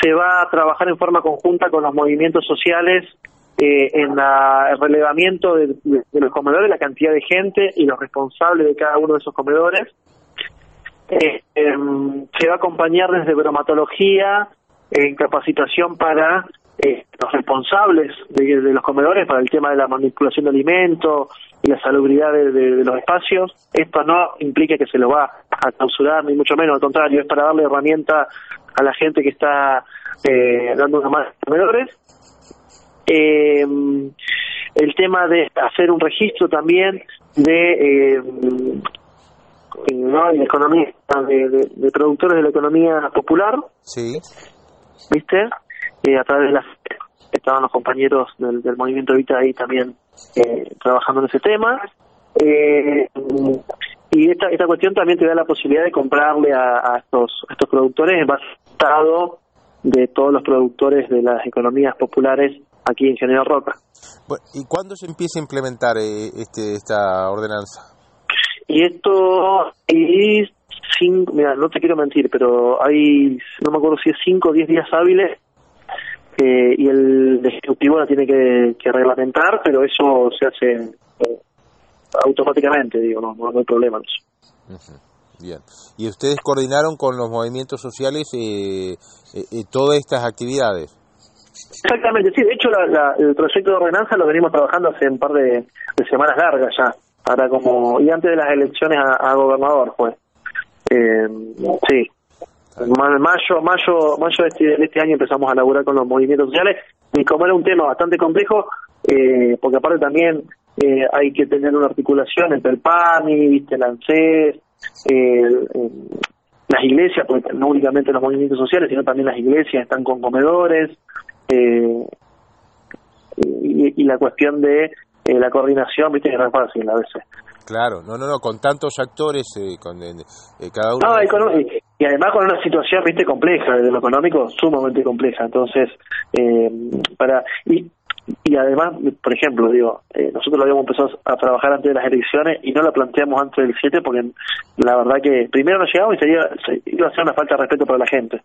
se va a trabajar en forma conjunta con los movimientos sociales eh, en el relevamiento de, los comedores, la cantidad de gente y los responsables de cada uno de esos comedores. Eh, em, se va a acompañar desde bromatología, en capacitación para eh, los responsables de, los comedores para el tema de la manipulación de alimentos y la salubridad de, los espacios. Esto no implica que se lo va a clausurar, ni mucho menos, al contrario, es para darle herramienta a la gente que está eh, dando una más comedores. Eh, el tema de hacer un registro también de eh, ¿no? economía de, de, productores de la economía popular. Sí. Viste eh, a través de las estaban los compañeros del, del movimiento Vita ahí también eh, trabajando en ese tema. Eh, y esta esta cuestión también te da la posibilidad de comprarle a, estos estos productores basado de todos los productores de las economías populares aquí en General Roca. ¿Y cuándo se empieza a implementar este, esta ordenanza? Y esto, y cinco, mira, no te quiero mentir, pero hay, no me acuerdo si es cinco o diez días hábiles eh, y el ejecutivo la tiene que, reglamentar, pero eso se hace eh, automáticamente, digo, no, no, hay problema Bien. ¿Y ustedes coordinaron con los movimientos sociales eh, todas estas actividades? Exactamente, sí. De hecho, el proyecto de ordenanza lo venimos trabajando hace un par de, semanas largas ya. Ahora como y antes de las elecciones a, gobernador, pues. Eh, sí, mayo, mayo, mayo de este, este año empezamos a laburar con los movimientos sociales y como era un tema bastante complejo, eh, porque aparte también eh, hay que tener una articulación entre el PAMI, viste, el ANSES, eh, las iglesias, porque no únicamente los movimientos sociales, sino también las iglesias están con comedores, y, y, la cuestión de la coordinación, viste, que no es fácil a veces. Claro, no, no, no, con tantos actores, eh, con eh, eh, cada uno. y, además con una situación, viste, compleja, desde lo económico, sumamente compleja. Entonces, para. Y, y además, por ejemplo, digo, nosotros lo habíamos empezado a trabajar antes de las elecciones y no lo planteamos antes del 7 porque la verdad que primero no llegamos y iba a ser una falta de respeto para la gente.